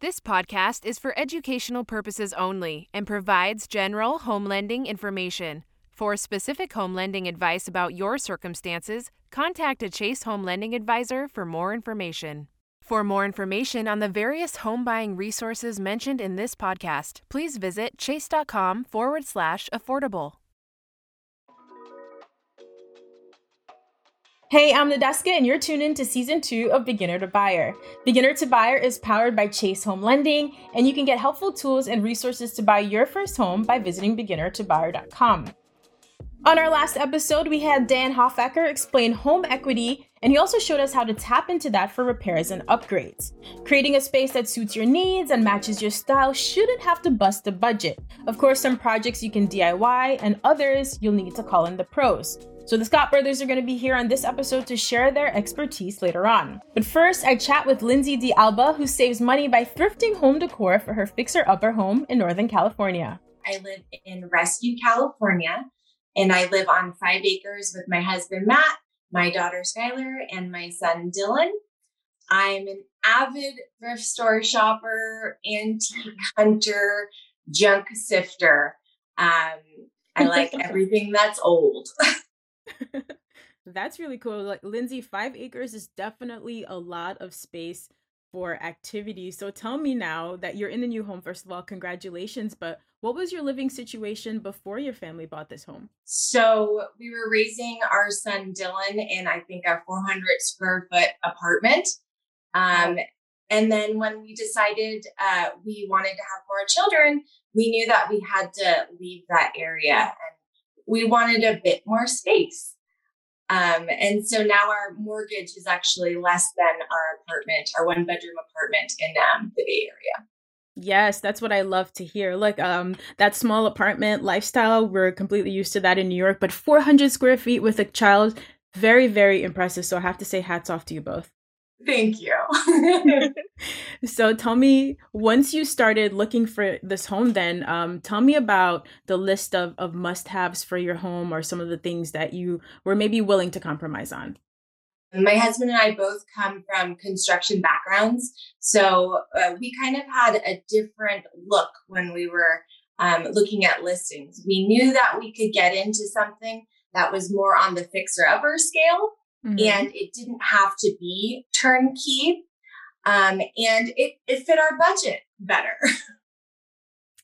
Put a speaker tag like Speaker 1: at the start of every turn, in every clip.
Speaker 1: This podcast is for educational purposes only and provides general home lending information. For specific home lending advice about your circumstances, contact a Chase Home Lending Advisor for more information. For more information on the various home buying resources mentioned in this podcast, please visit chase.com forward slash affordable.
Speaker 2: Hey, I'm Nadeska, and you're tuned in to season two of Beginner to Buyer. Beginner to Buyer is powered by Chase Home Lending, and you can get helpful tools and resources to buy your first home by visiting beginnertobuyer.com. On our last episode, we had Dan Hoffacker explain home equity, and he also showed us how to tap into that for repairs and upgrades. Creating a space that suits your needs and matches your style shouldn't have to bust the budget. Of course, some projects you can DIY, and others you'll need to call in the pros. So the Scott brothers are going to be here on this episode to share their expertise later on. But first, I chat with Lindsay DeAlba, who saves money by thrifting home decor for her fixer-upper home in Northern California.
Speaker 3: I live in Rescue, California, and I live on five acres with my husband Matt, my daughter Skylar, and my son Dylan. I'm an avid thrift store shopper, antique hunter, junk sifter. Um, I like everything that's old.
Speaker 2: That's really cool. Like Lindsay, five acres is definitely a lot of space for activities. So tell me now that you're in the new home, first of all, congratulations. But what was your living situation before your family bought this home?
Speaker 3: So we were raising our son Dylan in, I think, a 400 square foot apartment. Um, and then when we decided uh, we wanted to have more children, we knew that we had to leave that area and we wanted a bit more space. Um, and so now our mortgage is actually less than our apartment, our one bedroom apartment in um, the Bay Area.
Speaker 2: Yes, that's what I love to hear. Like um that small apartment lifestyle, we're completely used to that in New York, but 400 square feet with a child, very very impressive. So I have to say hats off to you both.
Speaker 3: Thank you.
Speaker 2: so tell me, once you started looking for this home, then um, tell me about the list of, of must haves for your home or some of the things that you were maybe willing to compromise on.
Speaker 3: My husband and I both come from construction backgrounds. So uh, we kind of had a different look when we were um, looking at listings. We knew that we could get into something that was more on the fixer upper scale Mm-hmm. and it didn't have to be turnkey. Um, and it, it fit our budget better.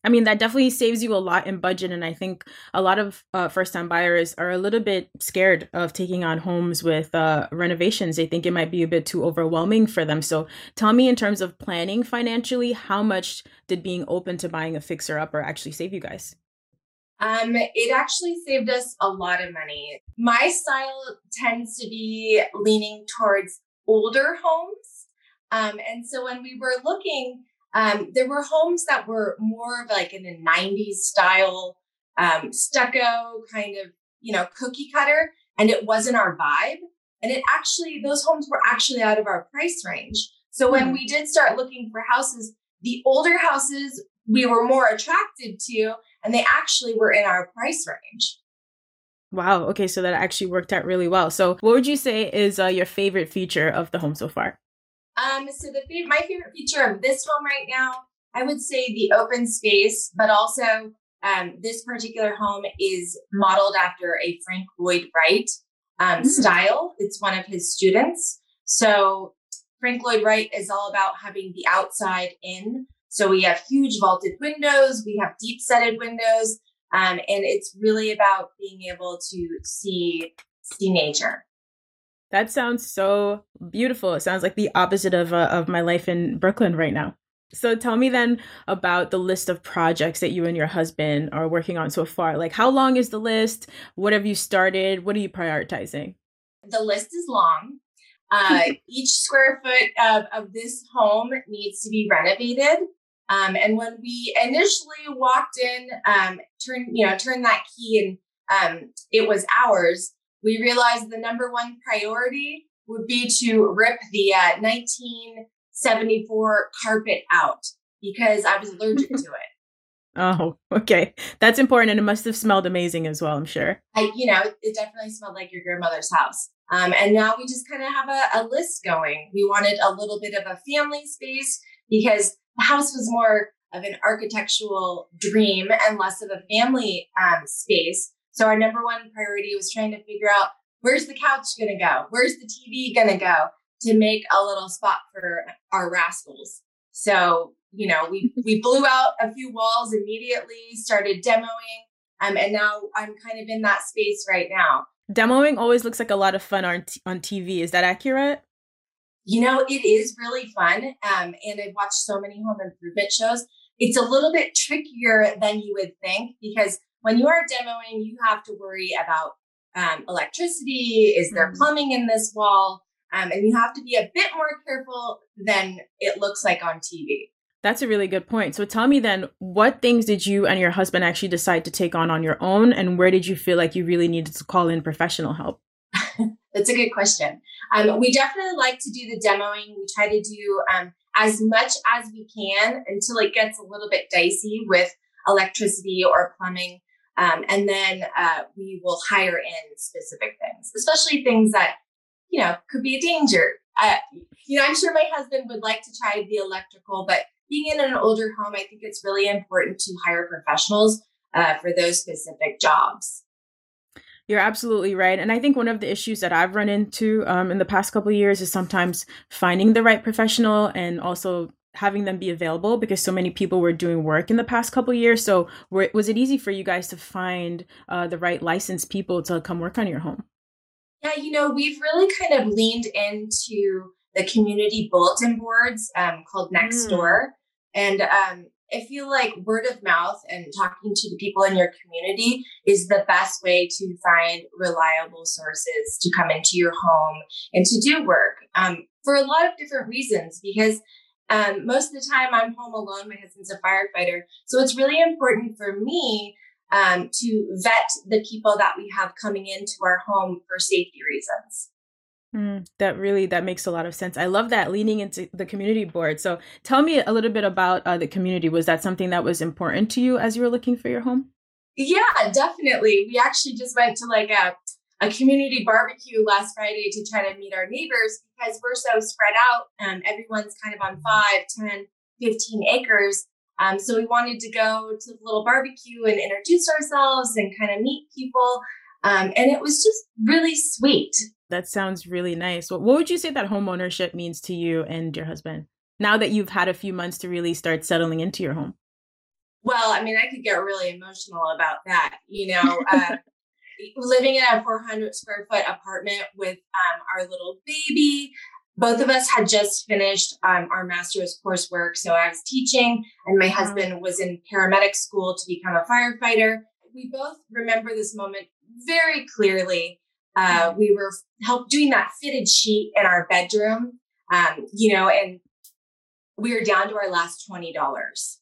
Speaker 2: I mean, that definitely saves you a lot in budget. And I think a lot of uh, first time buyers are a little bit scared of taking on homes with uh, renovations. They think it might be a bit too overwhelming for them. So tell me, in terms of planning financially, how much did being open to buying a fixer upper actually save you guys?
Speaker 3: Um, it actually saved us a lot of money. My style tends to be leaning towards older homes. Um, and so when we were looking, um, there were homes that were more of like in a 90s style, um, stucco kind of, you know, cookie cutter, and it wasn't our vibe. And it actually, those homes were actually out of our price range. So when hmm. we did start looking for houses, the older houses we were more attracted to and they actually were in our price range.
Speaker 2: Wow. Okay, so that actually worked out really well. So, what would you say is uh, your favorite feature of the home so far?
Speaker 3: Um, so the my favorite feature of this home right now, I would say the open space, but also um, this particular home is modeled after a Frank Lloyd Wright um, mm. style. It's one of his students. So Frank Lloyd Wright is all about having the outside in so we have huge vaulted windows, we have deep setted windows, um, and it's really about being able to see see nature.
Speaker 2: That sounds so beautiful. It sounds like the opposite of uh, of my life in Brooklyn right now. So tell me then about the list of projects that you and your husband are working on so far. Like how long is the list? What have you started? What are you prioritizing?
Speaker 3: The list is long. Uh, each square foot of, of this home needs to be renovated. Um, and when we initially walked in, um, turned you know turned that key and um, it was ours, we realized the number one priority would be to rip the uh, 1974 carpet out because I was allergic to it.
Speaker 2: Oh, okay. That's important. And it must have smelled amazing as well, I'm sure.
Speaker 3: I, you know, it definitely smelled like your grandmother's house. Um, and now we just kind of have a, a list going. We wanted a little bit of a family space because the house was more of an architectural dream and less of a family um, space. So our number one priority was trying to figure out where's the couch going to go? Where's the TV going to go to make a little spot for our rascals? So, you know, we, we blew out a few walls immediately, started demoing, um, and now I'm kind of in that space right now.
Speaker 2: Demoing always looks like a lot of fun on, t- on TV. Is that accurate?
Speaker 3: You know, it is really fun. Um, and I've watched so many home improvement shows. It's a little bit trickier than you would think because when you are demoing, you have to worry about um, electricity. Is there mm. plumbing in this wall? Um, and you have to be a bit more careful than it looks like on TV.
Speaker 2: That's a really good point. So tell me then, what things did you and your husband actually decide to take on on your own, and where did you feel like you really needed to call in professional help?
Speaker 3: That's a good question. Um, we definitely like to do the demoing. We try to do um, as much as we can until it gets a little bit dicey with electricity or plumbing. Um, and then uh, we will hire in specific things, especially things that, you know, could be a danger. Uh, you know, I'm sure my husband would like to try the electrical, but being in an older home, I think it's really important to hire professionals uh, for those specific jobs.
Speaker 2: You're absolutely right. And I think one of the issues that I've run into um, in the past couple of years is sometimes finding the right professional and also having them be available because so many people were doing work in the past couple years. So were, was it easy for you guys to find uh, the right licensed people to come work on your home?
Speaker 3: Yeah, you know, we've really kind of leaned into the community bulletin boards um, called Next mm. Door. And um, I feel like word of mouth and talking to the people in your community is the best way to find reliable sources to come into your home and to do work um, for a lot of different reasons. Because um, most of the time I'm home alone. My husband's a firefighter. So it's really important for me um, to vet the people that we have coming into our home for safety reasons.
Speaker 2: Mm, that really that makes a lot of sense. I love that leaning into the community board. So tell me a little bit about uh, the community. Was that something that was important to you as you were looking for your home?
Speaker 3: Yeah, definitely. We actually just went to like a a community barbecue last Friday to try to meet our neighbors because we're so spread out. Um, everyone's kind of on five, 10, 15 acres. Um, so we wanted to go to the little barbecue and introduce ourselves and kind of meet people. Um, and it was just really sweet.
Speaker 2: That sounds really nice. What, what would you say that home ownership means to you and your husband now that you've had a few months to really start settling into your home?
Speaker 3: Well, I mean, I could get really emotional about that. You know, uh, living in a 400 square foot apartment with um, our little baby. Both of us had just finished um, our master's coursework. So I was teaching, and my husband was in paramedic school to become a firefighter. We both remember this moment very clearly. Uh, we were help doing that fitted sheet in our bedroom, um, you know, and we were down to our last twenty dollars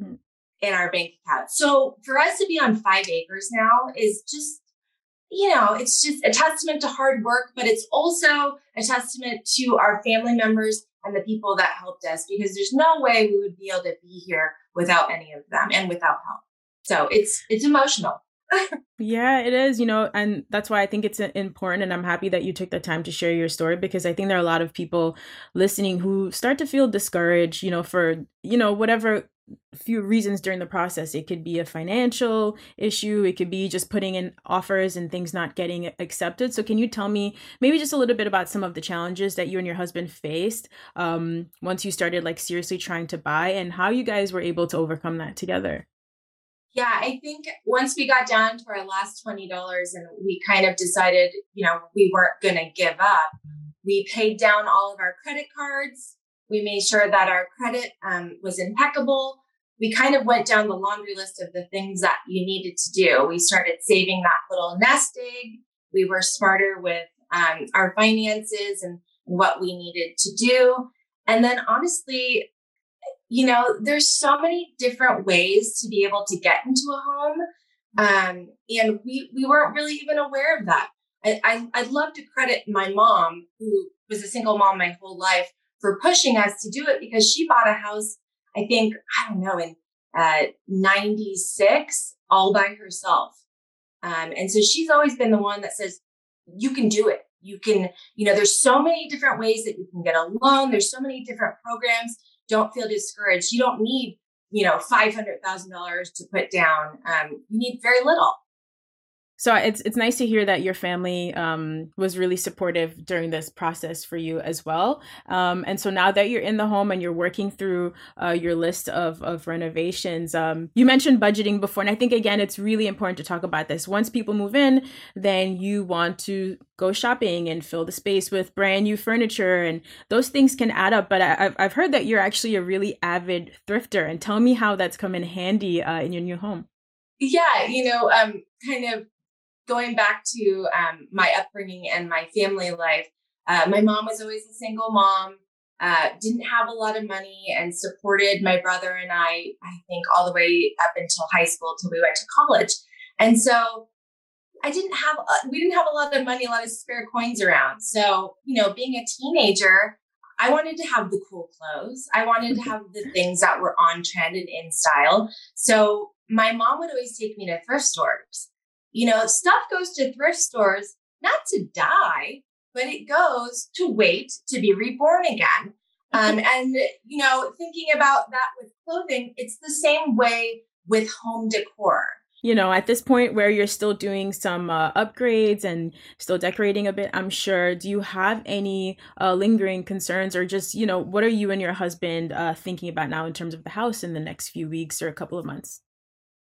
Speaker 3: mm. in our bank account. So for us to be on five acres now is just you know, it's just a testament to hard work, but it's also a testament to our family members and the people that helped us because there's no way we would be able to be here without any of them and without help. So it's it's emotional.
Speaker 2: Yeah, it is, you know, and that's why I think it's important. And I'm happy that you took the time to share your story because I think there are a lot of people listening who start to feel discouraged, you know, for, you know, whatever few reasons during the process. It could be a financial issue, it could be just putting in offers and things not getting accepted. So, can you tell me maybe just a little bit about some of the challenges that you and your husband faced um, once you started like seriously trying to buy and how you guys were able to overcome that together?
Speaker 3: Yeah, I think once we got down to our last $20 and we kind of decided, you know, we weren't going to give up, we paid down all of our credit cards we made sure that our credit um, was impeccable. We kind of went down the laundry list of the things that you needed to do. We started saving that little nest egg. We were smarter with um, our finances and what we needed to do. And then honestly, you know, there's so many different ways to be able to get into a home. Um, and we, we weren't really even aware of that. I, I, I'd love to credit my mom, who was a single mom my whole life, for pushing us to do it because she bought a house, I think, I don't know, in uh, 96 all by herself. Um, and so she's always been the one that says, you can do it. You can, you know, there's so many different ways that you can get a loan. There's so many different programs. Don't feel discouraged. You don't need, you know, $500,000 to put down. Um, you need very little.
Speaker 2: So it's it's nice to hear that your family um, was really supportive during this process for you as well. Um, and so now that you're in the home and you're working through uh, your list of of renovations, um, you mentioned budgeting before, and I think again it's really important to talk about this. Once people move in, then you want to go shopping and fill the space with brand new furniture, and those things can add up. But I, have I've heard that you're actually a really avid thrifter, and tell me how that's come in handy uh, in your new home.
Speaker 3: Yeah, you know, um, kind of going back to um, my upbringing and my family life, uh, my mom was always a single mom, uh, didn't have a lot of money, and supported my brother and I, I think, all the way up until high school till we went to college. And so I didn't have, uh, we didn't have a lot of money, a lot of spare coins around. So, you know, being a teenager, I wanted to have the cool clothes. I wanted to have the things that were on trend and in style. So my mom would always take me to thrift stores you know, stuff goes to thrift stores not to die, but it goes to wait to be reborn again. Um, and, you know, thinking about that with clothing, it's the same way with home decor.
Speaker 2: You know, at this point where you're still doing some uh, upgrades and still decorating a bit, I'm sure, do you have any uh, lingering concerns or just, you know, what are you and your husband uh, thinking about now in terms of the house in the next few weeks or a couple of months?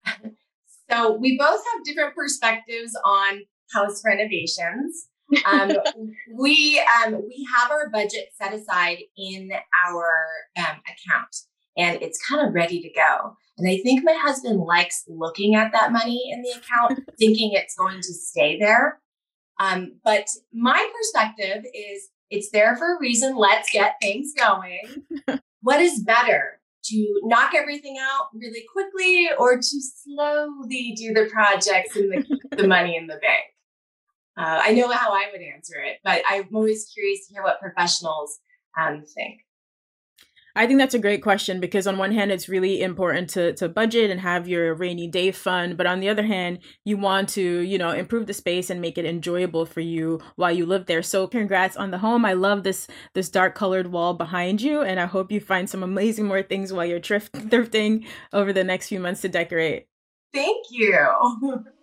Speaker 3: So we both have different perspectives on house renovations. um, we um, we have our budget set aside in our um, account, and it's kind of ready to go. And I think my husband likes looking at that money in the account, thinking it's going to stay there. Um, but my perspective is it's there for a reason. Let's get things going. what is better? To knock everything out really quickly or to slowly do the projects and the, keep the money in the bank? Uh, I know how I would answer it, but I'm always curious to hear what professionals um, think.
Speaker 2: I think that's a great question because on one hand it's really important to to budget and have your rainy day fund, but on the other hand, you want to, you know, improve the space and make it enjoyable for you while you live there. So congrats on the home. I love this this dark colored wall behind you and I hope you find some amazing more things while you're thrift, thrifting over the next few months to decorate.
Speaker 3: Thank you.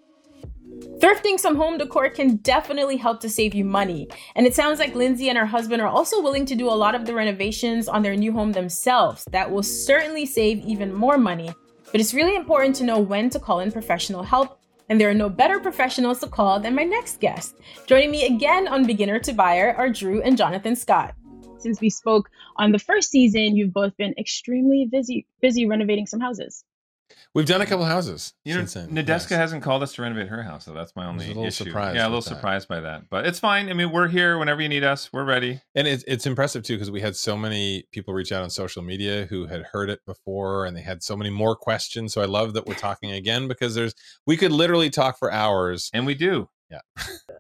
Speaker 2: Thrifting some home decor can definitely help to save you money. And it sounds like Lindsay and her husband are also willing to do a lot of the renovations on their new home themselves. That will certainly save even more money. But it's really important to know when to call in professional help. And there are no better professionals to call than my next guest. Joining me again on Beginner to Buyer are Drew and Jonathan Scott. Since we spoke on the first season, you've both been extremely busy busy renovating some houses.
Speaker 4: We've done a couple houses.
Speaker 5: You know, then, Nadeska yes. hasn't called us to renovate her house, so that's my only issue. Surprised yeah, a little surprised by that, but it's fine. I mean, we're here whenever you need us. We're ready.
Speaker 4: And it's it's impressive too because we had so many people reach out on social media who had heard it before, and they had so many more questions. So I love that we're talking again because there's we could literally talk for hours,
Speaker 5: and we do.
Speaker 4: Yeah.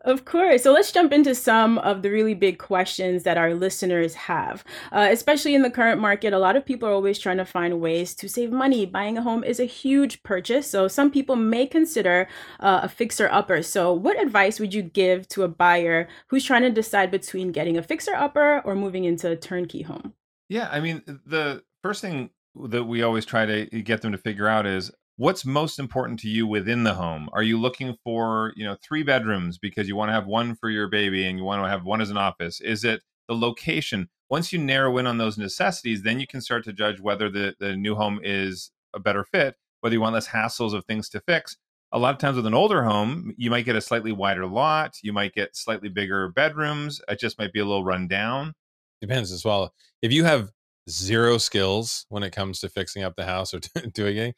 Speaker 2: of course. So let's jump into some of the really big questions that our listeners have. Uh, especially in the current market, a lot of people are always trying to find ways to save money. Buying a home is a huge purchase. So some people may consider uh, a fixer upper. So, what advice would you give to a buyer who's trying to decide between getting a fixer upper or moving into a turnkey home?
Speaker 5: Yeah. I mean, the first thing that we always try to get them to figure out is what's most important to you within the home? Are you looking for you know three bedrooms because you want to have one for your baby and you want to have one as an office? Is it the location? Once you narrow in on those necessities then you can start to judge whether the, the new home is a better fit whether you want less hassles of things to fix. A lot of times with an older home you might get a slightly wider lot you might get slightly bigger bedrooms it just might be a little run down.
Speaker 4: Depends as well. If you have zero skills when it comes to fixing up the house or doing it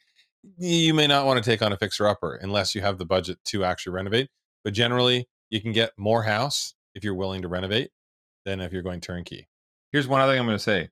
Speaker 4: you may not want to take on a fixer upper unless you have the budget to actually renovate. But generally, you can get more house if you're willing to renovate than if you're going turnkey.
Speaker 5: Here's one other thing I'm going to say.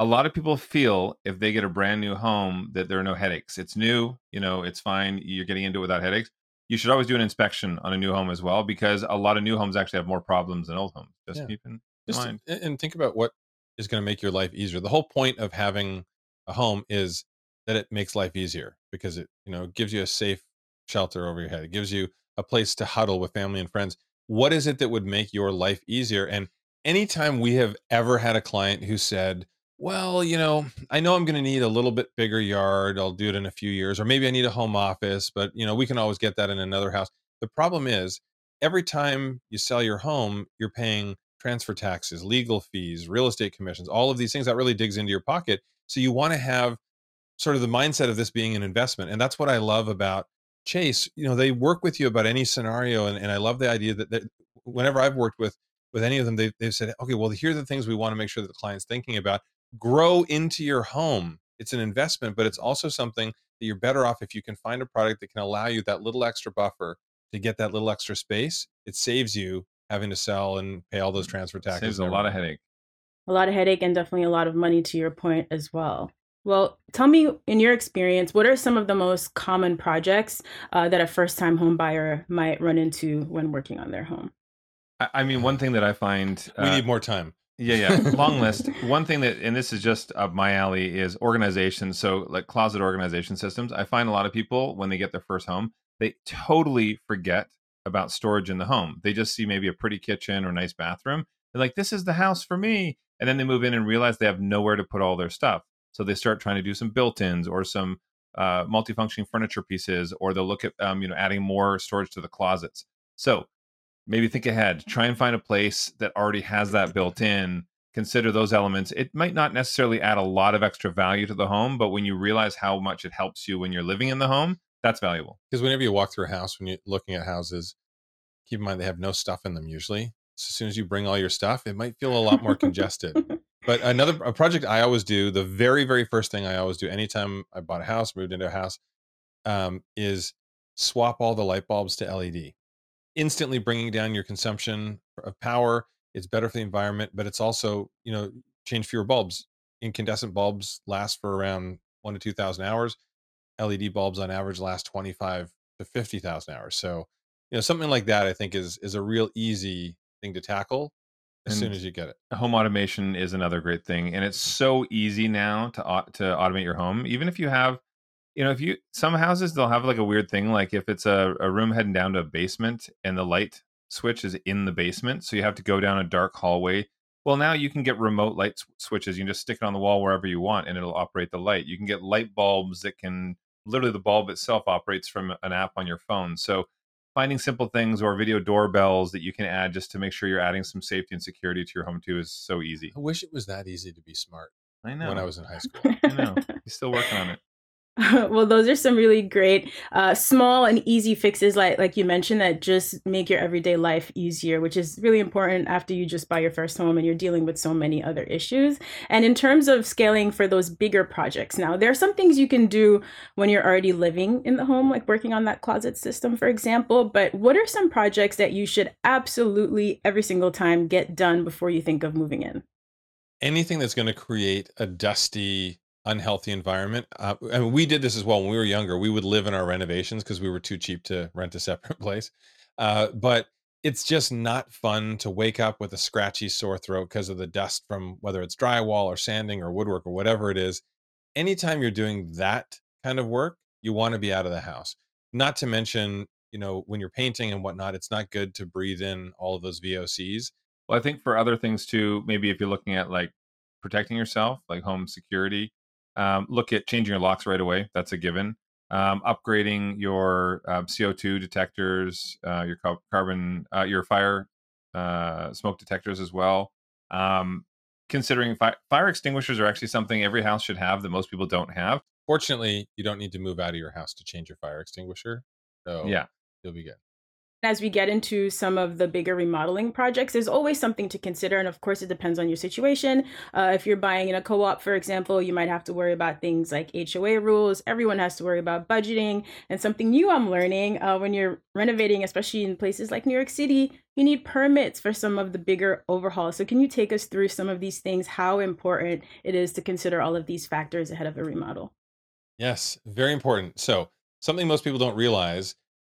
Speaker 5: A lot of people feel if they get a brand new home that there are no headaches. It's new, you know, it's fine. You're getting into it without headaches. You should always do an inspection on a new home as well because a lot of new homes actually have more problems than old homes. Just yeah. keep in Just mind.
Speaker 4: and think about what is going to make your life easier. The whole point of having a home is that it makes life easier because it you know gives you a safe shelter over your head it gives you a place to huddle with family and friends what is it that would make your life easier and anytime we have ever had a client who said well, you know, I know I'm going to need a little bit bigger yard. I'll do it in a few years, or maybe I need a home office, but you know, we can always get that in another house. The problem is, every time you sell your home, you're paying transfer taxes, legal fees, real estate commissions, all of these things that really digs into your pocket. So you want to have sort of the mindset of this being an investment. And that's what I love about Chase. You know, they work with you about any scenario. And, and I love the idea that, that whenever I've worked with with any of them, they've, they've said, okay, well, here are the things we want to make sure that the client's thinking about grow into your home. It's an investment, but it's also something that you're better off if you can find a product that can allow you that little extra buffer to get that little extra space. It saves you having to sell and pay all those mm, transfer taxes.
Speaker 5: Saves a lot of headache.
Speaker 2: A lot of headache and definitely a lot of money to your point as well. Well, tell me in your experience, what are some of the most common projects uh, that a first time home buyer might run into when working on their home?
Speaker 5: I, mean, one thing that I find
Speaker 4: uh, we need more time.
Speaker 5: Yeah, yeah. Long list. One thing that, and this is just up my alley, is organization. So, like closet organization systems. I find a lot of people when they get their first home, they totally forget about storage in the home. They just see maybe a pretty kitchen or nice bathroom. They're like, this is the house for me. And then they move in and realize they have nowhere to put all their stuff. So they start trying to do some built ins or some uh, multifunctioning furniture pieces, or they'll look at, um, you know, adding more storage to the closets. So maybe think ahead. Try and find a place that already has that built in. Consider those elements. It might not necessarily add a lot of extra value to the home but when you realize how much it helps you when you're living in the home that's valuable.
Speaker 4: Because whenever you walk through a house when you're looking at houses keep in mind they have no stuff in them usually. So as soon as you bring all your stuff it might feel a lot more congested but another a project i always do the very very first thing i always do anytime i bought a house moved into a house um, is swap all the light bulbs to led instantly bringing down your consumption of power. It's better for the environment, but it's also, you know, change fewer bulbs. Incandescent bulbs last for around one to 2,000 hours. LED bulbs on average last 25 to 50,000 hours. So, you know, something like that I think is is a real easy thing to tackle as and soon as you get it.
Speaker 5: Home automation is another great thing, and it's so easy now to to automate your home. Even if you have you know, if you some houses they'll have like a weird thing, like if it's a, a room heading down to a basement and the light switch is in the basement, so you have to go down a dark hallway. Well, now you can get remote light switches. You can just stick it on the wall wherever you want, and it'll operate the light. You can get light bulbs that can literally the bulb itself operates from an app on your phone. So finding simple things or video doorbells that you can add just to make sure you're adding some safety and security to your home too is so easy.
Speaker 4: I wish it was that easy to be smart.
Speaker 5: I know.
Speaker 4: When I was in high school.
Speaker 5: I know. He's still working on it.
Speaker 2: well, those are some really great, uh, small and easy fixes, like like you mentioned, that just make your everyday life easier, which is really important after you just buy your first home and you're dealing with so many other issues. And in terms of scaling for those bigger projects, now there are some things you can do when you're already living in the home, like working on that closet system, for example. But what are some projects that you should absolutely every single time get done before you think of moving in?
Speaker 4: Anything that's going to create a dusty unhealthy environment. Uh, I mean, we did this as well when we were younger. We would live in our renovations because we were too cheap to rent a separate place. Uh, but it's just not fun to wake up with a scratchy sore throat because of the dust from whether it's drywall or sanding or woodwork or whatever it is. Anytime you're doing that kind of work, you want to be out of the house. Not to mention, you know, when you're painting and whatnot, it's not good to breathe in all of those VOCs.
Speaker 5: Well, I think for other things too, maybe if you're looking at like protecting yourself, like home security, um, look at changing your locks right away. That's a given. Um, upgrading your uh, um, CO2 detectors, uh, your carbon, uh, your fire uh, smoke detectors as well. Um, considering fi- fire extinguishers are actually something every house should have that most people don't have.
Speaker 4: Fortunately, you don't need to move out of your house to change your fire extinguisher. So
Speaker 5: yeah,
Speaker 4: you'll be good
Speaker 2: as we get into some of the bigger remodeling projects, there's always something to consider. And of course, it depends on your situation. Uh, if you're buying in a co op, for example, you might have to worry about things like HOA rules. Everyone has to worry about budgeting. And something new I'm learning uh, when you're renovating, especially in places like New York City, you need permits for some of the bigger overhauls. So, can you take us through some of these things, how important it is to consider all of these factors ahead of a remodel?
Speaker 4: Yes, very important. So, something most people don't realize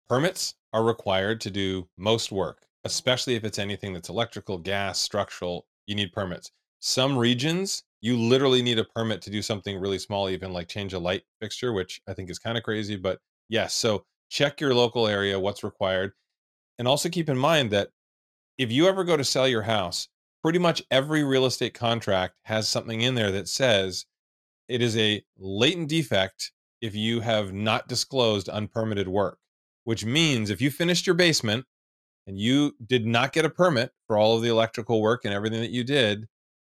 Speaker 4: permits are required to do most work, oh. especially if it's anything that's electrical, gas, structural, you need permits. Some regions, you literally need a permit to do something really small, even like change a light fixture, which I think is kind of crazy. But yes, so check your local area, what's required. And also keep in mind that if you ever go to sell your house, pretty much every real estate contract has something in there that says it is a latent defect if you have not disclosed unpermitted work, which means if you finished your basement and you did not get a permit for all of the electrical work and everything that you did,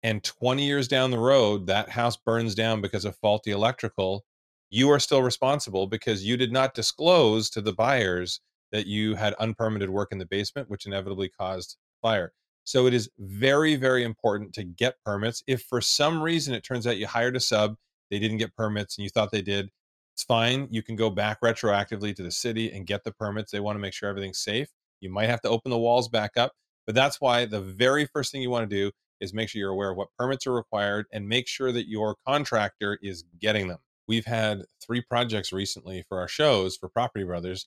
Speaker 4: and 20 years down the road, that house burns down because of faulty electrical, you are still responsible because you did not disclose to the buyers that you had unpermitted work in the basement, which inevitably caused fire. So it is very, very important to get permits. If for some reason it turns out you hired a sub, they didn't get permits, and you thought they did, it's fine. You can go back retroactively to the city and get the permits. They want to make sure everything's safe. You might have to open the walls back up, but that's why the very first thing you want to do is make sure you're aware of what permits are required and make sure that your contractor is getting them. We've had three projects recently for our shows for Property Brothers,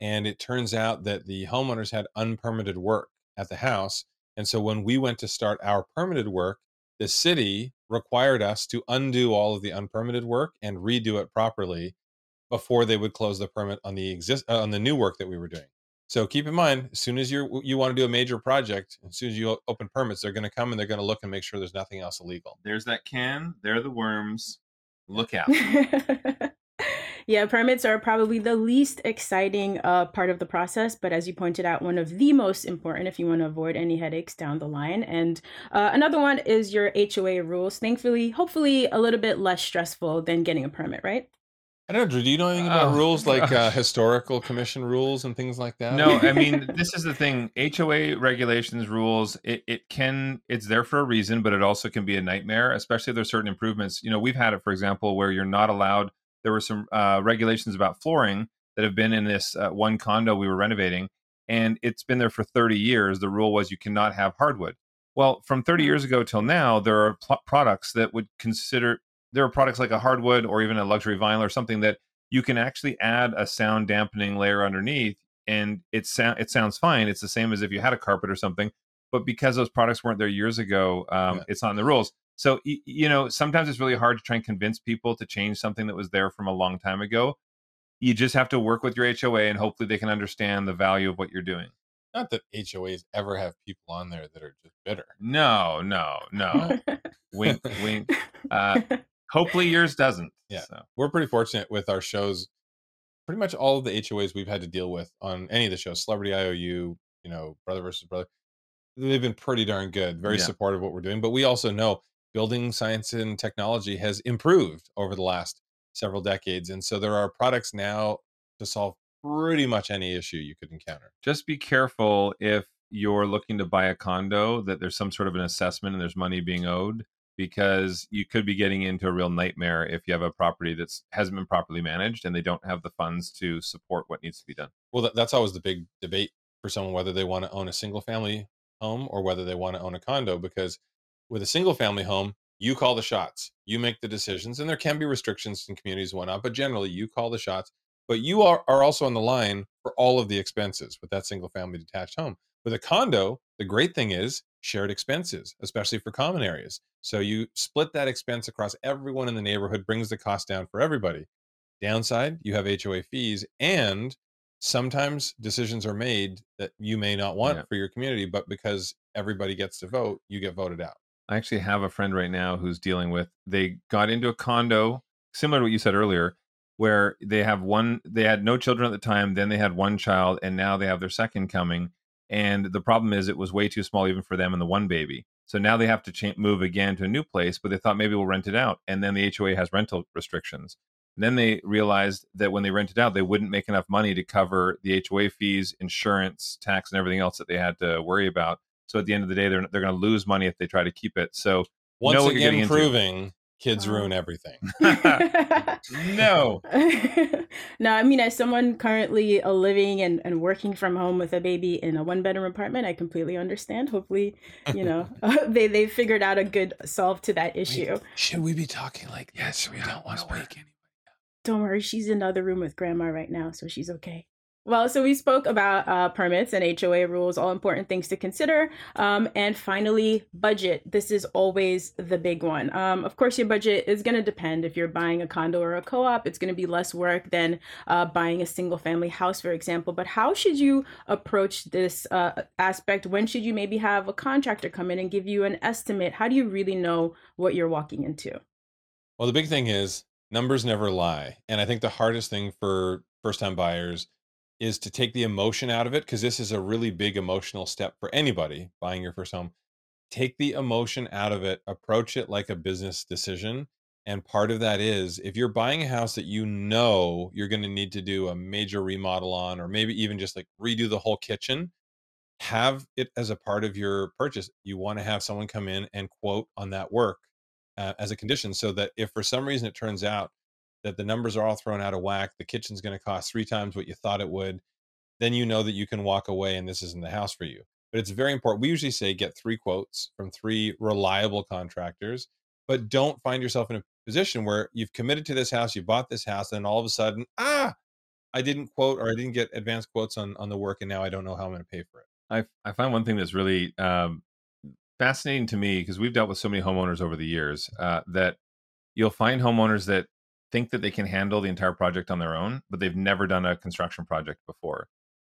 Speaker 4: and it turns out that the homeowners had unpermitted work at the house. And so when we went to start our permitted work, the city required us to undo all of the unpermitted work and redo it properly before they would close the permit on the exist uh, on the new work that we were doing. So keep in mind, as soon as you you want to do a major project, as soon as you open permits, they're going to come and they're going to look and make sure there's nothing else illegal.
Speaker 5: There's that can. There are the worms. Look out.
Speaker 2: yeah, permits are probably the least exciting uh, part of the process, but as you pointed out, one of the most important if you want to avoid any headaches down the line. And uh, another one is your HOA rules. Thankfully, hopefully, a little bit less stressful than getting a permit, right?
Speaker 4: I don't know. Drew, do you know anything about oh, rules like uh, historical commission rules and things like that?
Speaker 5: No, I mean this is the thing. HOA regulations, rules. It, it can. It's there for a reason, but it also can be a nightmare, especially if there's certain improvements. You know, we've had it, for example, where you're not allowed. There were some uh, regulations about flooring that have been in this uh, one condo we were renovating, and it's been there for 30 years. The rule was you cannot have hardwood. Well, from 30 years ago till now, there are pl- products that would consider there are products like a hardwood or even a luxury vinyl or something that you can actually add a sound dampening layer underneath and it sound it sounds fine it's the same as if you had a carpet or something but because those products weren't there years ago um, yeah. it's not in the rules so you know sometimes it's really hard to try and convince people to change something that was there from a long time ago you just have to work with your hoa and hopefully they can understand the value of what you're doing
Speaker 4: not that HOAs ever have people on there that are just bitter.
Speaker 5: No, no, no. wink, wink. Uh, Hopefully yours doesn't.
Speaker 4: Yeah. So. We're pretty fortunate with our shows. Pretty much all of the HOAs we've had to deal with on any of the shows, Celebrity IOU, you know, Brother versus Brother, they've been pretty darn good, very yeah. supportive of what we're doing. But we also know building science and technology has improved over the last several decades. And so there are products now to solve pretty much any issue you could encounter.
Speaker 5: Just be careful if you're looking to buy a condo that there's some sort of an assessment and there's money being owed because you could be getting into a real nightmare if you have a property that hasn't been properly managed and they don't have the funds to support what needs to be done.
Speaker 4: Well, that, that's always the big debate for someone whether they want to own a single family home or whether they want to own a condo because with a single family home, you call the shots, you make the decisions, and there can be restrictions in communities and whatnot, but generally you call the shots. But you are, are also on the line for all of the expenses with that single family detached home. With a condo, the great thing is shared expenses, especially for common areas. So you split that expense across everyone in the neighborhood, brings the cost down for everybody. Downside, you have HOA fees, and sometimes decisions are made that you may not want yeah. for your community, but because everybody gets to vote, you get voted out.
Speaker 5: I actually have a friend right now who's dealing with they got into a condo similar to what you said earlier where they have one they had no children at the time then they had one child and now they have their second coming and the problem is, it was way too small even for them and the one baby. So now they have to cha- move again to a new place, but they thought maybe we'll rent it out. And then the HOA has rental restrictions. And then they realized that when they rented out, they wouldn't make enough money to cover the HOA fees, insurance, tax, and everything else that they had to worry about. So at the end of the day, they're they're going to lose money if they try to keep it. So
Speaker 4: once again, proving kids ruin everything.
Speaker 5: no.
Speaker 2: no, I mean, as someone currently uh, living and, and working from home with a baby in a one bedroom apartment, I completely understand. Hopefully, you know, uh, they, they figured out a good solve to that issue. Wait,
Speaker 4: should we be talking like yes? We don't want to wake anybody
Speaker 2: Don't worry, she's in the other room with grandma right now, so she's okay. Well, so we spoke about uh, permits and HOA rules, all important things to consider. Um, and finally, budget. This is always the big one. Um, of course, your budget is going to depend. If you're buying a condo or a co op, it's going to be less work than uh, buying a single family house, for example. But how should you approach this uh, aspect? When should you maybe have a contractor come in and give you an estimate? How do you really know what you're walking into?
Speaker 4: Well, the big thing is numbers never lie. And I think the hardest thing for first time buyers is to take the emotion out of it because this is a really big emotional step for anybody buying your first home. Take the emotion out of it, approach it like a business decision. And part of that is if you're buying a house that you know you're going to need to do a major remodel on, or maybe even just like redo the whole kitchen, have it as a part of your purchase. You want to have someone come in and quote on that work uh, as a condition so that if for some reason it turns out that the numbers are all thrown out of whack, the kitchen's going to cost three times what you thought it would, then you know that you can walk away and this isn't the house for you. But it's very important. We usually say get three quotes from three reliable contractors, but don't find yourself in a position where you've committed to this house, you bought this house, and all of a sudden, ah, I didn't quote or I didn't get advanced quotes on on the work, and now I don't know how I'm going to pay for it.
Speaker 5: I I find one thing that's really um, fascinating to me because we've dealt with so many homeowners over the years uh, that you'll find homeowners that think that they can handle the entire project on their own, but they've never done a construction project before.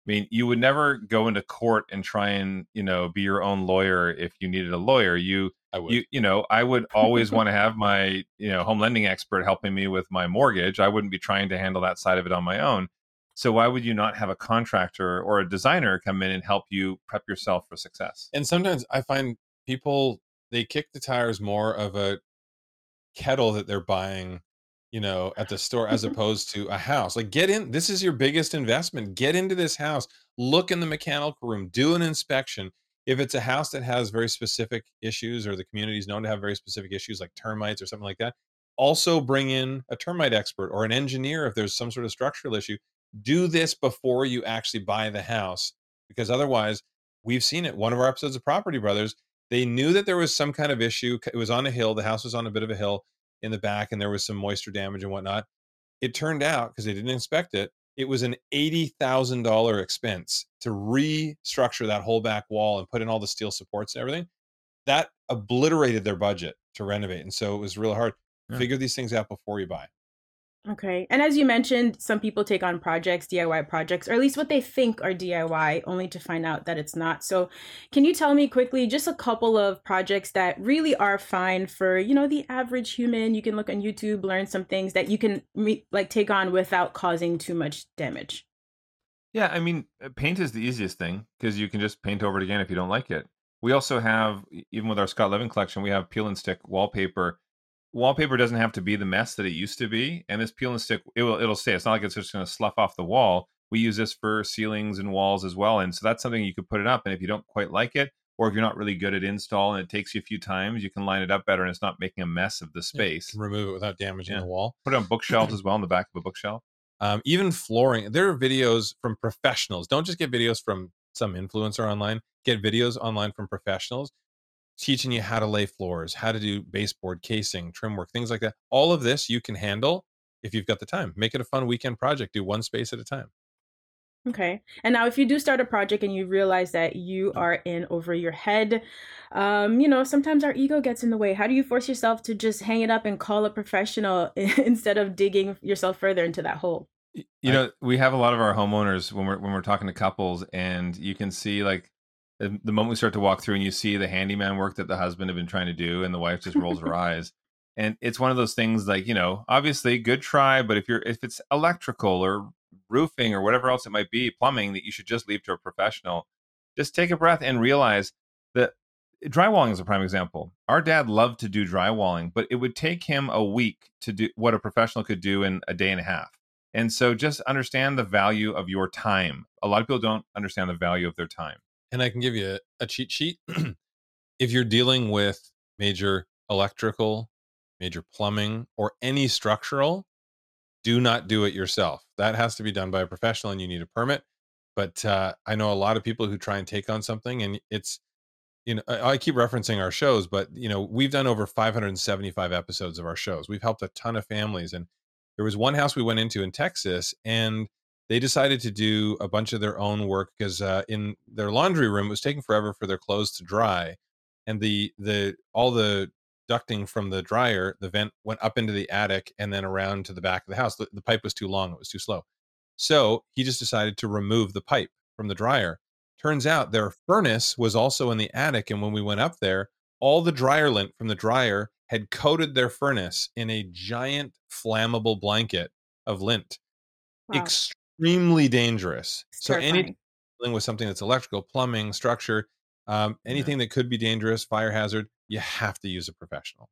Speaker 5: I mean, you would never go into court and try and, you know, be your own lawyer if you needed a lawyer. You
Speaker 4: I would.
Speaker 5: you you know, I would always want to have my, you know, home lending expert helping me with my mortgage. I wouldn't be trying to handle that side of it on my own. So why would you not have a contractor or a designer come in and help you prep yourself for success?
Speaker 4: And sometimes I find people they kick the tires more of a kettle that they're buying you know, at the store as mm-hmm. opposed to a house. Like get in, this is your biggest investment. Get into this house, look in the mechanical room, do an inspection. If it's a house that has very specific issues or the community is known to have very specific issues like termites or something like that, also bring in a termite expert or an engineer if there's some sort of structural issue. Do this before you actually buy the house because otherwise, we've seen it. One of our episodes of Property Brothers, they knew that there was some kind of issue. It was on a hill, the house was on a bit of a hill in the back and there was some moisture damage and whatnot. It turned out because they didn't inspect it, it was an $80,000 expense to restructure that whole back wall and put in all the steel supports and everything. That obliterated their budget to renovate. And so it was really hard. Yeah. Figure these things out before you buy.
Speaker 2: Okay. And as you mentioned, some people take on projects, DIY projects, or at least what they think are DIY, only to find out that it's not. So, can you tell me quickly just a couple of projects that really are fine for, you know, the average human? You can look on YouTube, learn some things that you can like take on without causing too much damage.
Speaker 5: Yeah, I mean, uh, paint is the easiest thing because you can just paint over it again if you don't like it. We also have, even with our Scott Living collection, we have peel and stick wallpaper wallpaper doesn't have to be the mess that it used to be and this peel and stick it will it'll stay. It's not like it's just going to slough off the wall. We use this for ceilings and walls as well and so that's something you could put it up and if you don't quite like it or if you're not really good at install and it takes you a few times you can line it up better and it's not making a mess of the space.
Speaker 4: yeah, remove it without damaging yeah. the wall.
Speaker 5: Put it on bookshelves as well in the back of a bookshelf.
Speaker 4: Um, even flooring there are videos from professionals. Don't just get videos from some influencer online. Get videos online from professionals teaching you how to lay floors, how to do baseboard casing, trim work, things like that. All of this you can handle if you've got the time. Make it a fun weekend project. Do one space at a time.
Speaker 2: Okay. And now, if you do start a project and you realize that you are in over your head, um, you know, sometimes our ego gets in the way. How do you force yourself to just hang it up and call a professional instead of digging yourself further into that hole?
Speaker 5: You know, we have a lot of our homeowners when we're when we're talking to couples, and you can see like the moment we start to walk through and you see the handyman work that the husband had been trying to do and the wife just rolls her eyes and it's one of those things like you know obviously good try but if you're if it's electrical or roofing or whatever else it might be plumbing that you should just leave to a professional just take a breath and realize that drywalling is a prime example. Our dad loved to do drywalling but it would take him a week to do what a professional could do in a day and a half. And so just understand the value of your time. A lot of people don't understand the value of their time
Speaker 4: and I can give you a, a cheat sheet. if you're dealing with major electrical, major plumbing, or any structural, do not do it yourself. That has to be done by a professional and you need a permit. But uh, I know a lot of people who try and take on something and it's, you know, I, I keep referencing our shows, but, you know, we've done over 575 episodes of our shows. We've helped a ton of families. And there was one house we went into in Texas and they decided to do a bunch of their own work because uh, in their laundry room it was taking forever for their clothes to dry and the the all the ducting from the dryer the vent went up into the attic and then around to the back of the house the, the pipe was too long it was too slow. So he just decided to remove the pipe from the dryer. Turns out their furnace was also in the attic and when we went up there all the dryer lint from the dryer had coated their furnace in a giant flammable blanket of lint.
Speaker 2: Wow.
Speaker 4: Extremely dangerous.
Speaker 2: It's
Speaker 4: So any
Speaker 2: terrifying.
Speaker 4: dealing with something that's electrical, plumbing, structure, um, anything that could be dangerous, fire hazard, you have to use a professional.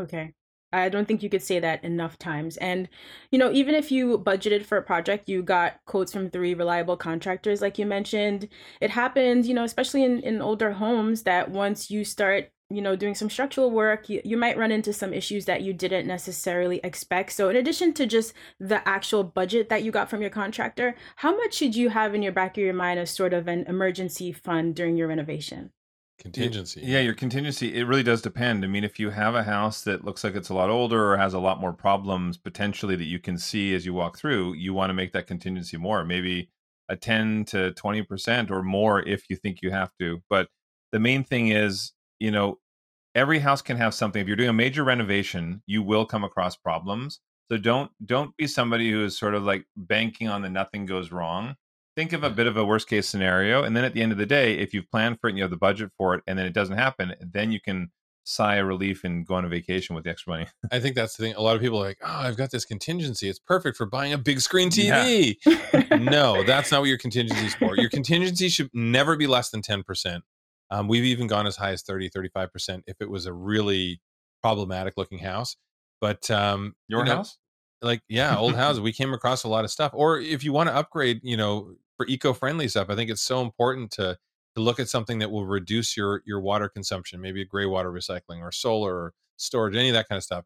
Speaker 2: Okay. I don't think you could say that enough times. And, you know, even if you budgeted for a project, you got quotes from three reliable contractors, like you mentioned. It happens, you know, especially in, in older homes, that once you start, you know, doing some structural work, you, you might run into some issues that you didn't necessarily expect. So, in addition to just the actual budget that you got from your contractor, how much should you have in your back of your mind as sort of an emergency fund during your renovation?
Speaker 4: Contingency.
Speaker 5: Yeah, your contingency, it really does depend. I mean, if you have a house that looks like it's a lot older or has a lot more problems potentially that you can see as you walk through, you want to make that contingency more, maybe a 10 to 20% or more if you think you have to. But the main thing is, you know, every house can have something. If you're doing a major renovation, you will come across problems. So don't don't be somebody who is sort of like banking on the nothing goes wrong think of a mm-hmm. bit of a worst case scenario and then at the end of the day if you've planned for it and you have the budget for it and then it doesn't happen then you can sigh a relief and go on a vacation with the extra money
Speaker 4: I think that's the thing. A lot of people are like, oh, I've got this contingency. It's perfect for buying a big screen
Speaker 5: Yeah.
Speaker 4: TV. no, that's not what your contingency is for. Your contingency should never be less than 10%. Um, we've even gone as high as 30, 35% if it was a really problematic looking house. But um,
Speaker 5: your
Speaker 4: you know,
Speaker 5: house
Speaker 4: like yeah old houses we came across a lot of stuff or if you want to upgrade you know for eco-friendly stuff i think it's so important to to look at something that will reduce your your water consumption maybe a gray water recycling or solar or storage any of that kind of stuff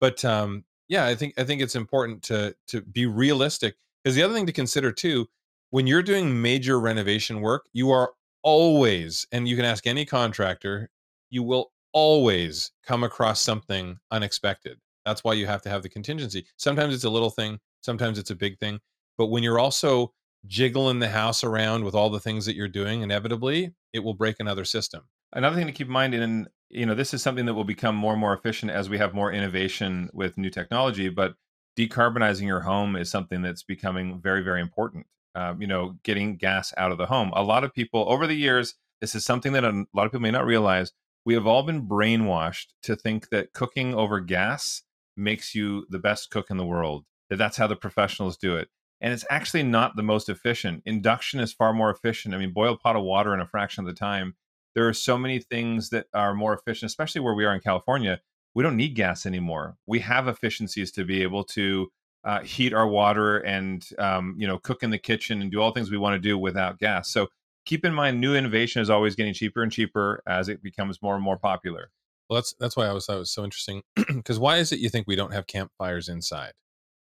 Speaker 4: but um yeah i think i think it's important to to be realistic because the other thing to consider too when you're doing major renovation work you are always and you can ask any contractor you will always come across something unexpected that's why you have to have the contingency. Sometimes it's a little thing, sometimes it's a big thing. But when you're also jiggling the house around with all the things that you're doing, inevitably it will break another system.
Speaker 5: another thing to keep in mind and you know this is something that will become more and more efficient as we have more innovation with new technology but decarbonizing your home is something that's becoming very very important um, you know getting gas out of the home. A lot of people over the years this is something that a lot of people may not realize we have all been brainwashed to think that cooking over gas makes you the best cook in the world that that's how the professionals do it. And it's actually not the most efficient. Induction is far more efficient. I mean boil a pot of water in a fraction of the time. There are so many things that are more efficient especially where we are in california we don't need gas anymore. We have efficiencies to be able to uh, heat our water and um, you know cook in the kitchen and do all things we want to do without gas so keep in mind new innovation is always getting cheaper and cheaper as it becomes more and more popular
Speaker 4: Well, that's that's why I was thought it was so interesting. Because why is it you think we don't have campfires inside?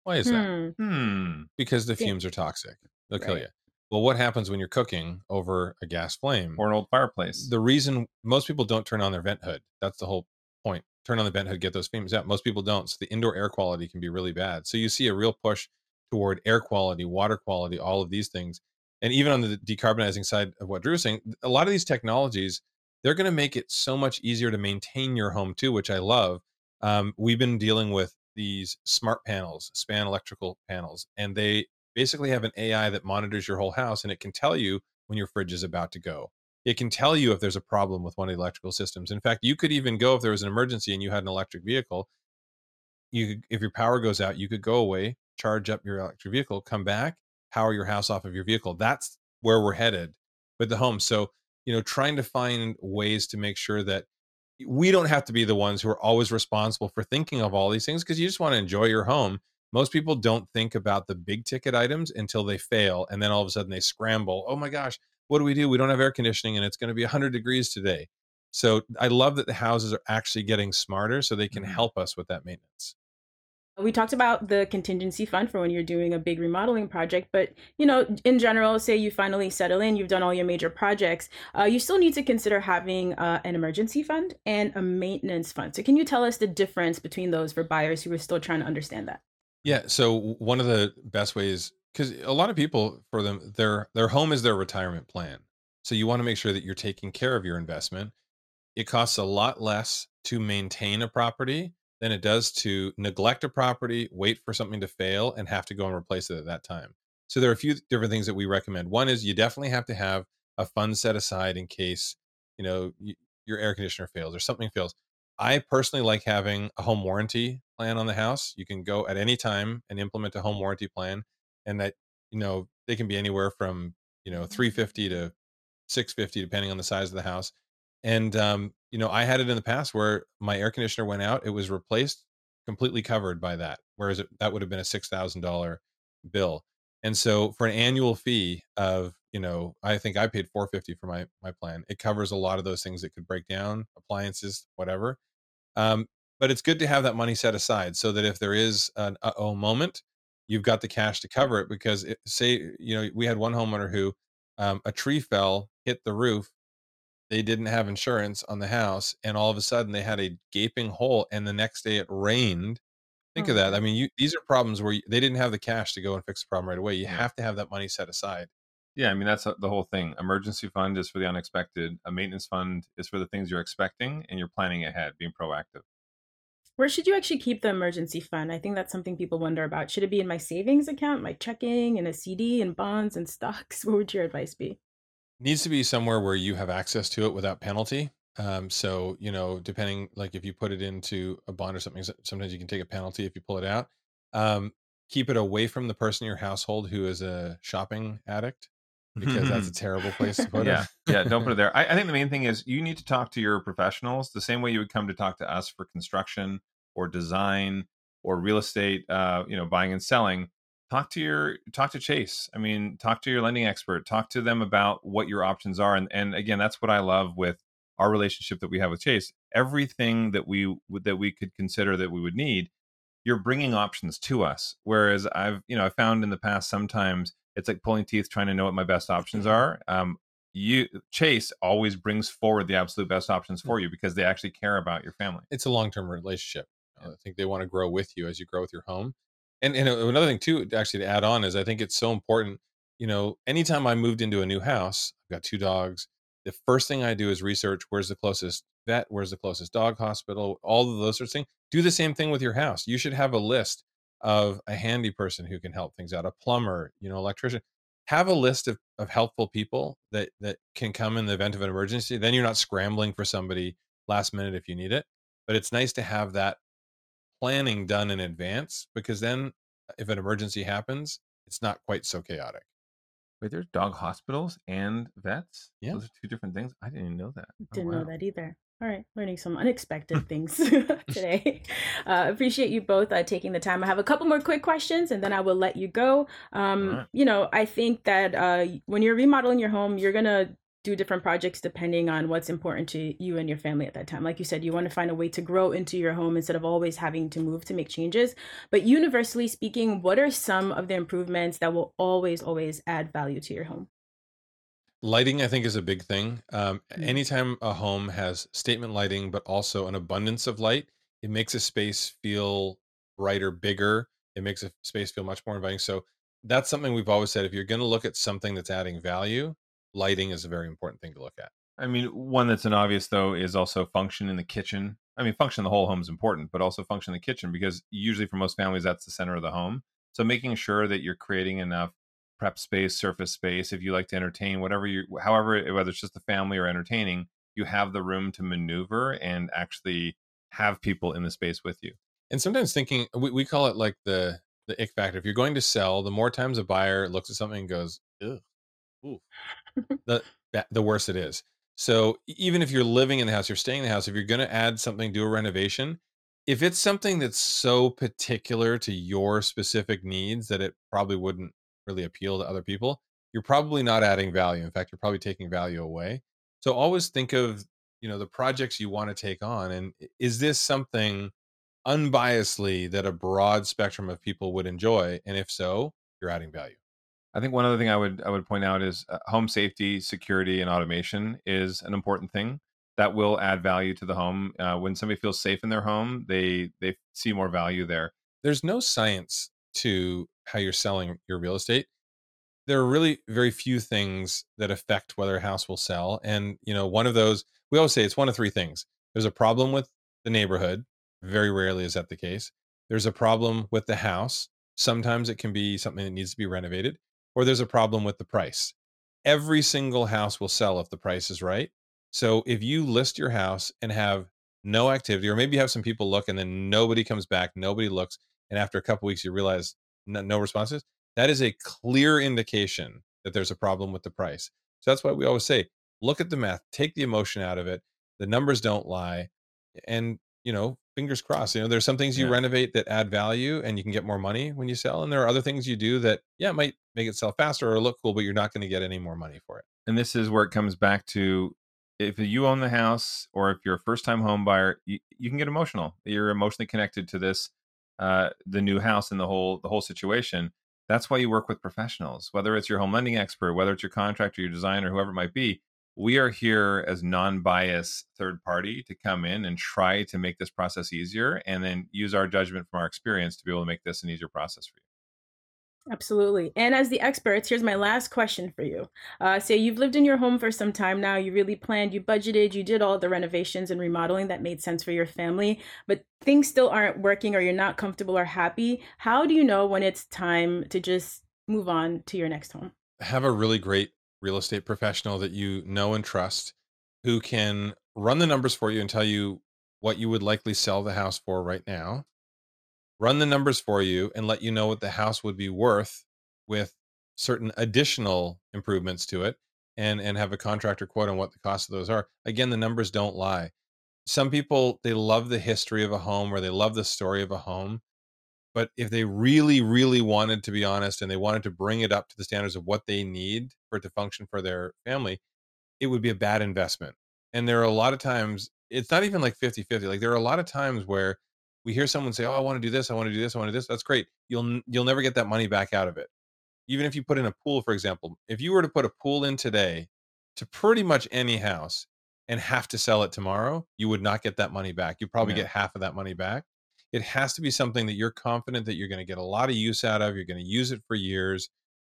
Speaker 4: Why is that?
Speaker 2: Hmm.
Speaker 5: hmm
Speaker 4: Because the fumes are toxic. They'll kill you. Well, what happens when you're cooking over a gas flame?
Speaker 5: or an old fireplace
Speaker 4: the reason most people don't turn on their vent hood that's the whole point turn on the vent hood get those fumes out. Most people don't so the indoor air quality can be really bad. So you see a real push toward air quality water quality all of these things. And even on the decarbonizing side of what drew was saying a lot of these technologies they're going to make it so much easier to maintain your home too which i love. Um, we've been dealing with these smart panels span electrical panels and they basically have an ai that monitors your whole house and it can tell you when your fridge is about to go it can tell you if there's a problem with one of the electrical systems. In fact, you could even go if there was an emergency and you had an electric vehicle. You, could, if your power goes out, you could go away, charge up your electric vehicle, come back, power your house off of your vehicle. That's where we're headed with the home. So, you know, trying to find ways to make sure that we don't have to be the ones who are always responsible for thinking of all these things because you just want to enjoy your home. Most people don't think about the big ticket items until they fail. And then all of a sudden they scramble. Oh my gosh, what do we do? We don't have air conditioning and it's going to be 100 degrees today. So I love that the houses are actually getting smarter so they can
Speaker 5: Mhm.
Speaker 4: help us with that maintenance.
Speaker 2: We talked about the contingency fund for when you're doing a big remodeling project, but you know, in general, say you finally settle in, you've done all your major projects, uh, you still need to consider having uh, an emergency fund and a maintenance fund. So, can you tell us the difference between those for buyers who are still trying to understand that?
Speaker 4: Yeah. So one of the best ways, because a lot of people for them their their home is their retirement plan. So you want to make sure that you're taking care of your investment. It costs a lot less to maintain a property than it does to neglect a property wait for something to fail and have to go and replace it at that time. So there are a few different things that we recommend. One is you definitely have to have a fund set aside in case you know your air conditioner fails or something fails. I personally like having a home warranty plan on the house. You can go at any time and implement a home warranty plan, and that you know they can be anywhere from you know 350 to 650 depending on the size of the house. And um, you know, I had it in the past where my air conditioner went out, it was replaced, completely covered by that, whereas it, that would have been a six thousand dollar bill. And so for an annual fee of you know, I think I paid 450 for my my plan. It covers a lot of those things that could break down, appliances, whatever. Um, but it's good to have that money set aside so that if there is an uh-oh moment, you've got the cash to cover it. Because it, say, you know, we had one homeowner who um, a tree fell, hit the roof. They didn't have insurance on the house, and all of a sudden they had a gaping hole. And the next day it rained. Think oh, of that. I mean, you, these are problems where you, they didn't have the cash to go and fix the problem right away. You yeah. have to have that money set aside.
Speaker 5: Yeah, I mean that's the whole thing. Emergency fund is for the unexpected. A maintenance fund is for the things you're expecting, and you're planning ahead, being proactive.
Speaker 2: Where should you actually keep the emergency fund? I think that's something people wonder about. Should it be in my savings account, my checking, and a CD, and bonds and stocks? What would your advice be?
Speaker 4: Needs to be somewhere where you have access to it without penalty. Um, so you know, depending, like if you put it into a bond or something, sometimes you can take a penalty if you pull it out. Um, keep it away from the person in your household who is a shopping addict because that's a terrible place to put
Speaker 5: yeah. it. yeah, Yeah. don't put it there. I, I, think the main thing is you need to talk to your professionals the same way you would come to talk to us for construction or design or real estate, uh, you know, buying and selling. Talk to your talk to Chase. I mean, talk to your lending expert. Talk to them about what your options are. And and again, that's what I love with our relationship that we have with Chase. Everything that we that we could consider that we would need, you're bringing options to us. Whereas I've you know I found in the past sometimes it's like pulling teeth trying to know what my best options mm-hmm. are. Um, you Chase always brings forward the absolute best options for you because they actually care about your family.
Speaker 4: It's a long term relationship. I think they want to grow with you as you grow with your home. And and another thing too, actually to add on is I think it's so important. You know, anytime I moved into a new house, I've got two dogs. The first thing I do is research where's the closest vet, where's the closest dog hospital, all of those sorts of things. Do the same thing with your house. You should have a list of a handy person who can help things out, a plumber, you know, electrician. Have a list of, of helpful people that that can come in the event of an emergency. Then you're not scrambling for somebody last minute if you need it. But it's nice to have that planning done in advance because then uh, if an emergency happens, it's not quite so chaotic.
Speaker 5: Wait, there's dog hospitals and vets?
Speaker 4: Yeah.
Speaker 5: Those are two different things. I didn't even know that.
Speaker 2: Oh, didn't wow. know that either. All right, learning some unexpected things today. Uh, appreciate you both uh, taking the time. I have a couple more quick questions, and then I will let you go. Um, right. You know, I think that uh, when you're remodeling your home, you're gonna do different projects depending on what's important to you and your family at that time. Like you said, you want to find a way to grow into your home instead of always having to move to make changes. But universally speaking, what are some of the improvements that will always, always add value to your home?
Speaker 4: Lighting, I think, is a big thing. Um, mm-hmm. Anytime a home has statement lighting, but also an abundance of light, it makes a space feel brighter, bigger. It makes a space feel much more inviting. So that's something we've always said. If you're going to look at something that's adding value, lighting is a very important thing to look at.
Speaker 5: I mean, one that's an obvious though is also function in the kitchen. I mean, function in the whole home is important, but also function in the kitchen because usually for most families that's the center of the home. So making sure that you're creating enough prep space, surface space. If you like to entertain, whatever you, however, whether it's just the family or entertaining, you have the room to maneuver and actually have people in the space with you.
Speaker 4: And sometimes thinking, we, we call it like the the ick factor. If you're going to sell, the more times a buyer looks at something and goes, Ugh, ooh, the the worse it is. So even if you're living in the house, you're staying in the house. If you're going to add something, do a renovation. If it's something that's so particular to your specific needs that it probably wouldn't really appeal to other people, you're probably not adding value. In fact, you're probably taking value away. So always think of, you know, the projects you want to take on and is this something unbiasedly that a broad spectrum of people would enjoy and if so, you're adding value.
Speaker 5: I think one other thing I would I would point out is uh, home safety, security, and automation is an important thing that will add value to the home. Uh, when somebody feels safe in their home, they they see more value there.
Speaker 4: There's no science to how you're selling your real estate, there are really very few things that affect whether a house will sell. And, you know, one of those, we always say it's one of three things. There's a problem with the neighborhood. Very rarely is that the case. There's a problem with the house. Sometimes it can be something that needs to be renovated, or there's a problem with the price. Every single house will sell if the price is right. So if you list your house and have no activity, or maybe you have some people look and then nobody comes back, nobody looks, and after a couple weeks you realize no, no responses, that is a clear indication that there's a problem with the price. So that's why we always say, look at the math, take the emotion out of it. The numbers don't lie. And, you know, fingers crossed, you know, there's some things you
Speaker 5: Yeah.
Speaker 4: renovate that add value and you can get more money when you sell. And there are other things you do that, yeah, might make it sell faster or look cool, but you're not going to get any more money for it.
Speaker 5: and this is where it comes back to if you own the house or if you're a first time home buyer you, you can get emotional you're emotionally connected to this uh, the new house and the whole the whole situation that's why you work with professionals whether it's your home lending expert whether it's your contractor your designer whoever it might be we are here as non-biased third party to come in and try to make this process easier and then use our judgment from our experience to be able to make this an easier process for you
Speaker 2: Absolutely. And as the experts, here's my last question for you. Uh, say you've lived in your home for some time now, you really planned, you budgeted, you did all the renovations and remodeling that made sense for your family, but things still aren't working or you're not comfortable or happy. How do you know when it's time to just move on to your next home?
Speaker 4: have a really great real estate professional that you know and trust who can run the numbers for you and tell you what you would likely sell the house for right now run the numbers for you and let you know what the house would be worth with certain additional improvements to it and and have a contractor quote on what the cost of those are. Again the numbers don't lie. Some people they love the history of a home or they love the story of a home but if they really really wanted to be honest and they wanted to bring it up to the standards of what they need for it to function for their family it would be a bad investment. And there are a lot of times it's not even like 50 50 like there are a lot of times where we hear someone say oh i want to do this i want to do this i want to do this that's great you'll you'll never get that money back out of it. Even if you put in a pool for example if you were to put a pool in today to pretty much any house and have to sell it tomorrow you would not get that money back you probably
Speaker 5: Yeah.
Speaker 4: get half of that money back. It has to be something that you're confident that you're going to get a lot of use out of you're going to use it for years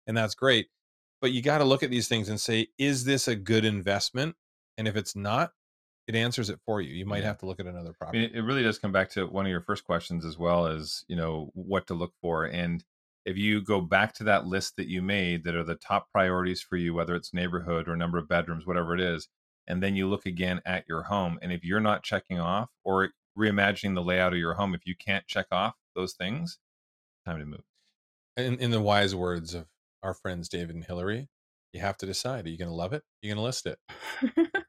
Speaker 4: and that's great but you got to look at these things and say is this a good investment? and if it's not it answers it for you you might have to look at another
Speaker 5: I
Speaker 4: property
Speaker 5: mean, it really does come back to one of your first questions as well as, you know, what to look for. And if you go back to that list that you made that are the top priorities for you, whether it's neighborhood or number of bedrooms, whatever it is, and then you look again at your home, and if you're not checking off or reimagining the layout of your home, if you can't check off those things, time to move.
Speaker 4: in, in the wise words of our friends david and Hilary you have to decide are you going to love it Are you're going to list it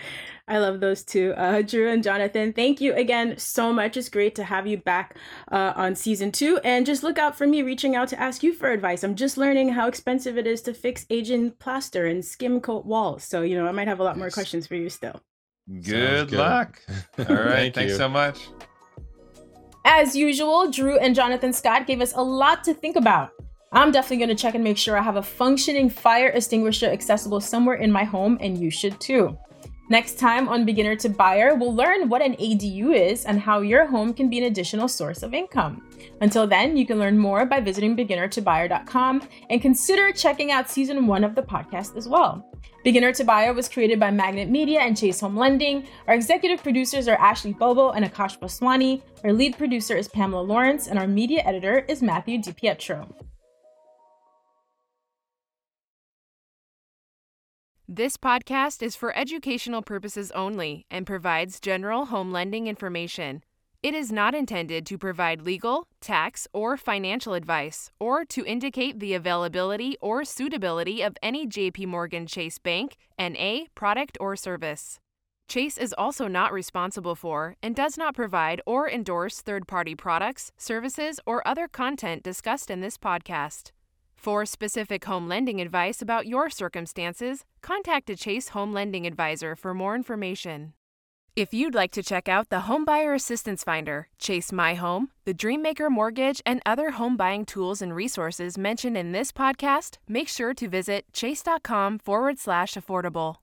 Speaker 2: I love those two, uh, Drew and Jonathan. Thank you again so much. It's great to have you back uh, on season two. And just look out for me reaching out to ask you for advice. I'm just learning how expensive it is to fix aging plaster and skim coat walls. So, you know, I might have a lot more questions for you still.
Speaker 5: Good,
Speaker 4: good.
Speaker 5: luck. All right.
Speaker 4: Thank
Speaker 5: Thanks
Speaker 4: you.
Speaker 5: so much.
Speaker 2: As usual, Drew and Jonathan Scott gave us a lot to think about. I'm definitely going to check and make sure I have a functioning fire extinguisher accessible somewhere in my home, and you should too. Next time on Beginner to Buyer, we'll learn what an ADU is and how your home can be an additional source of income. Until then, you can learn more by visiting beginnertobuyer.com and consider checking out season one of the podcast as well. Beginner to Buyer was created by Magnet Media and Chase Home Lending. Our executive producers are Ashley Bobo and Akash Baswani. Our lead producer is Pamela Lawrence, and our media editor is Matthew DiPietro.
Speaker 1: This podcast is for educational purposes only and provides general home lending information. It is not intended to provide legal, tax, or financial advice or to indicate the availability or suitability of any JP Morgan Chase Bank, NA, product or service. Chase is also not responsible for and does not provide or endorse third party products, services, or other content discussed in this podcast. For specific home lending advice about your circumstances, contact a Chase Home Lending Advisor for more information. If you'd like to check out the Homebuyer Assistance Finder, Chase My Home, the DreaMaker Mortgage, and other home buying tools and resources mentioned in this podcast, make sure to visit chase.com forward slash affordable.